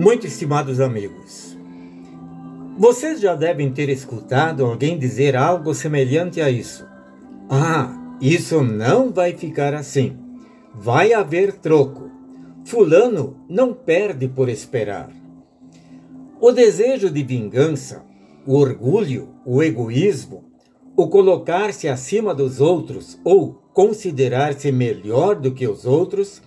Muito estimados amigos, vocês já devem ter escutado alguém dizer algo semelhante a isso. Ah, isso não vai ficar assim. Vai haver troco. Fulano não perde por esperar. O desejo de vingança, o orgulho, o egoísmo, o colocar-se acima dos outros ou considerar-se melhor do que os outros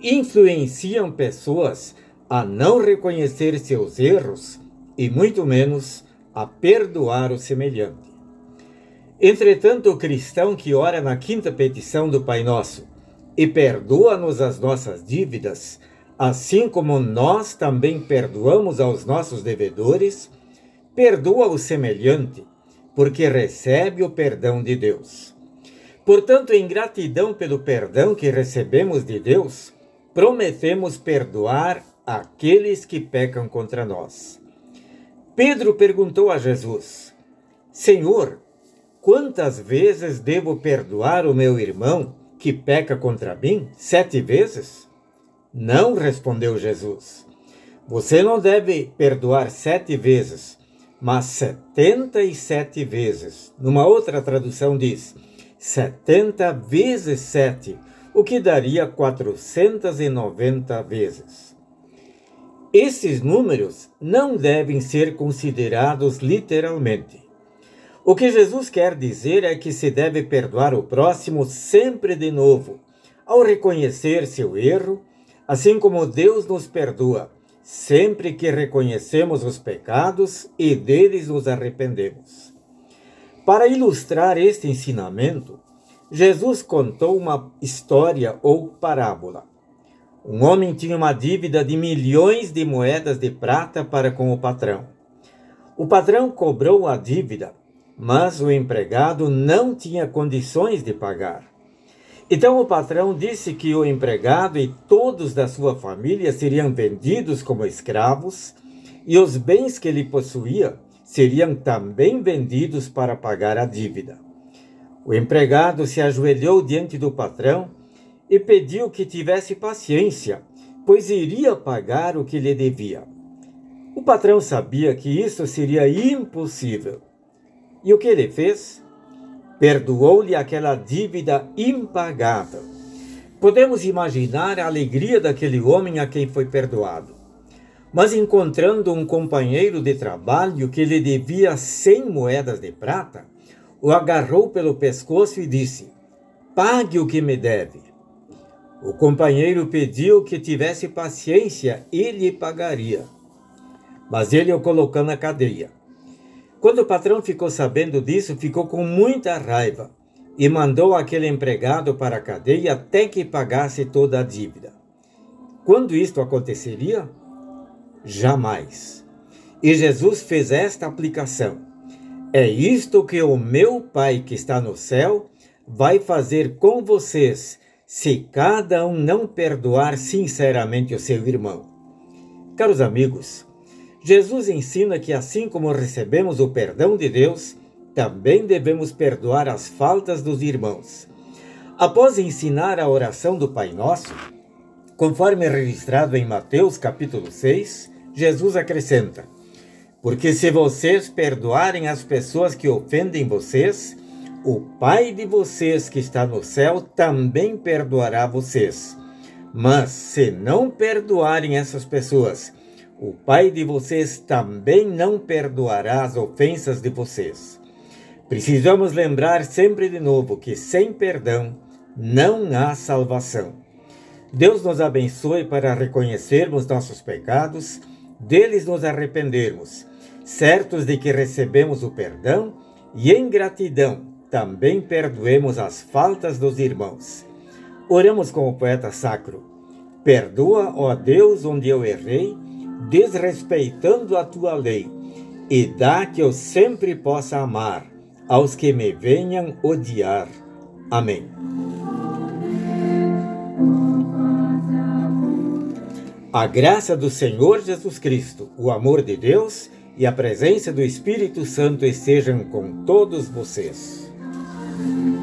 influenciam pessoas a não reconhecer seus erros e muito menos a perdoar o semelhante. Entretanto, o cristão que ora na quinta petição do Pai Nosso e perdoa-nos as nossas dívidas, assim como nós também perdoamos aos nossos devedores, perdoa o semelhante, porque recebe o perdão de Deus. Portanto, em gratidão pelo perdão que recebemos de Deus, prometemos perdoar aqueles que pecam contra nós. Pedro perguntou a Jesus: Senhor, quantas vezes devo perdoar o meu irmão que peca contra mim? Sete vezes? Não, respondeu Jesus. Você não deve perdoar sete vezes, mas setenta e sete vezes. Numa outra tradução diz: setenta vezes sete, o que daria quatrocentas e noventa vezes. Esses números não devem ser considerados literalmente. O que Jesus quer dizer é que se deve perdoar o próximo sempre de novo, ao reconhecer seu erro, assim como Deus nos perdoa, sempre que reconhecemos os pecados e deles nos arrependemos. Para ilustrar este ensinamento, Jesus contou uma história ou parábola. Um homem tinha uma dívida de milhões de moedas de prata para com o patrão. O patrão cobrou a dívida, mas o empregado não tinha condições de pagar. Então o patrão disse que o empregado e todos da sua família seriam vendidos como escravos e os bens que ele possuía seriam também vendidos para pagar a dívida. O empregado se ajoelhou diante do patrão e pediu que tivesse paciência, pois iria pagar o que lhe devia. O patrão sabia que isso seria impossível. E o que ele fez? Perdoou-lhe aquela dívida impagável. Podemos imaginar a alegria daquele homem a quem foi perdoado. Mas encontrando um companheiro de trabalho que lhe devia cem moedas de prata, o agarrou pelo pescoço e disse: Pague o que me deve. O companheiro pediu que tivesse paciência e lhe pagaria. Mas ele o colocou na cadeia. Quando o patrão ficou sabendo disso, ficou com muita raiva e mandou aquele empregado para a cadeia até que pagasse toda a dívida. Quando isto aconteceria? Jamais. E Jesus fez esta aplicação: É isto que o meu Pai que está no céu vai fazer com vocês se cada um não perdoar sinceramente o seu irmão. Caros amigos, Jesus ensina que assim como recebemos o perdão de Deus, também devemos perdoar as faltas dos irmãos. Após ensinar a oração do Pai Nosso, conforme registrado em Mateus capítulo 6, Jesus acrescenta: Porque se vocês perdoarem as pessoas que ofendem vocês, o Pai de vocês que está no céu também perdoará vocês. Mas se não perdoarem essas pessoas, o Pai de vocês também não perdoará as ofensas de vocês. Precisamos lembrar sempre de novo que sem perdão não há salvação. Deus nos abençoe para reconhecermos nossos pecados, deles nos arrependermos, certos de que recebemos o perdão e em gratidão também perdoemos as faltas dos irmãos. Oramos com o poeta sacro. Perdoa, ó Deus, onde eu errei, desrespeitando a tua lei, e dá que eu sempre possa amar aos que me venham odiar. Amém. A graça do Senhor Jesus Cristo, o amor de Deus e a presença do Espírito Santo estejam com todos vocês. Amen.